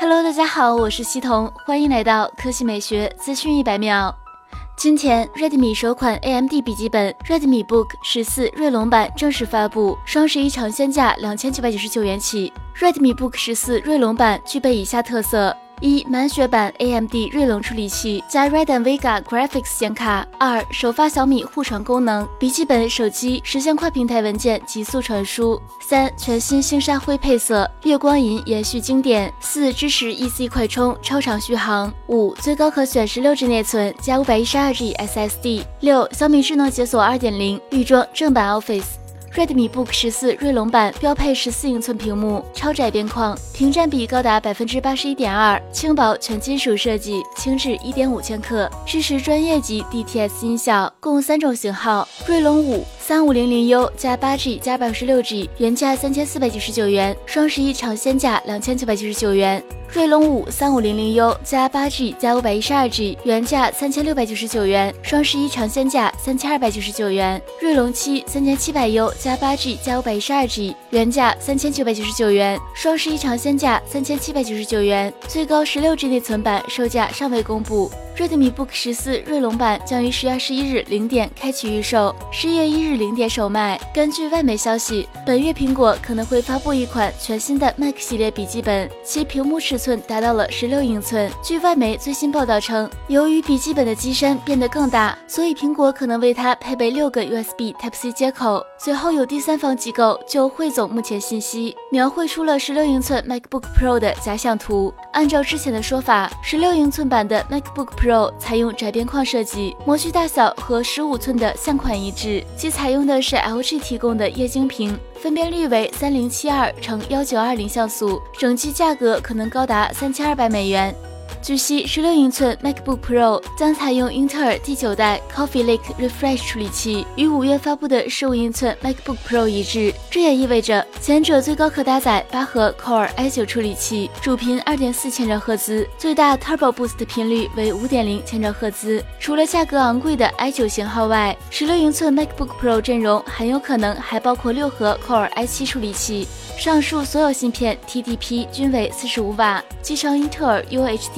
Hello，大家好，我是西彤，欢迎来到科技美学资讯一百秒。今天，Redmi 首款 AMD 笔记本 Redmi Book 十四锐龙版正式发布，双十一尝鲜价两千九百九十九元起。Redmi Book 十四锐龙版具备以下特色。一满血版 AMD 锐龙处理器加 Radeon Vega Graphics 显卡。二首发小米互传功能，笔记本、手机实现跨平台文件极速传输。三全新星沙灰配色，月光银延续经典。四支持 EC 快充，超长续航。五最高可选十六 G 内存加五百一十二 G SSD。六小米智能解锁二点零，预装正版 Office。Redmi Book 十四锐龙版标配十四英寸屏幕，超窄边框，屏占比高达百分之八十一点二，轻薄全金属设计，轻质一点五千克，支持专业级 DTS 音效，共三种型号，锐龙五。三五零零 U 加八 G 加百十六 G，原价三千四百九十九元，双十一尝鲜价两千九百九十九元。锐龙五三五零零 U 加八 G 加五百一十二 G，原价三千六百九十九元，双十一尝鲜价三千二百九十九元。锐龙七三千七百 U 加八 G 加五百一十二 G，原价三千九百九十九元，双十一尝鲜价三千七百九十九元。最高十六 G 内存版售价尚未公布。Redmi Book 十四锐龙版将于十月二十一日零点开启预售，十一月一日零点首卖。根据外媒消息，本月苹果可能会发布一款全新的 Mac 系列笔记本，其屏幕尺寸达到了十六英寸。据外媒最新报道称，由于笔记本的机身变得更大，所以苹果可能为它配备六个 USB Type-C 接口。随后有第三方机构就汇总目前信息，描绘出了十六英寸 MacBook Pro 的假想图。按照之前的说法，十六英寸版的 MacBook Pro。采用窄边框设计，模具大小和十五寸的相款一致，其采用的是 LG 提供的液晶屏，分辨率为三零七二乘幺九二零像素，整机价格可能高达三千二百美元。据悉，十六英寸 MacBook Pro 将采用英特尔第九代 Coffee Lake Refresh 处理器，与五月发布的十五英寸 MacBook Pro 一致。这也意味着前者最高可搭载八核 Core i9 处理器，主频二点四千兆赫兹，最大 Turbo Boost 频率为五点零千兆赫兹。除了价格昂贵的 i9 型号外，十六英寸 MacBook Pro 阵容很有可能还包括六核 Core i7 处理器。上述所有芯片 TDP 均为四十五瓦，集成英特尔 UHD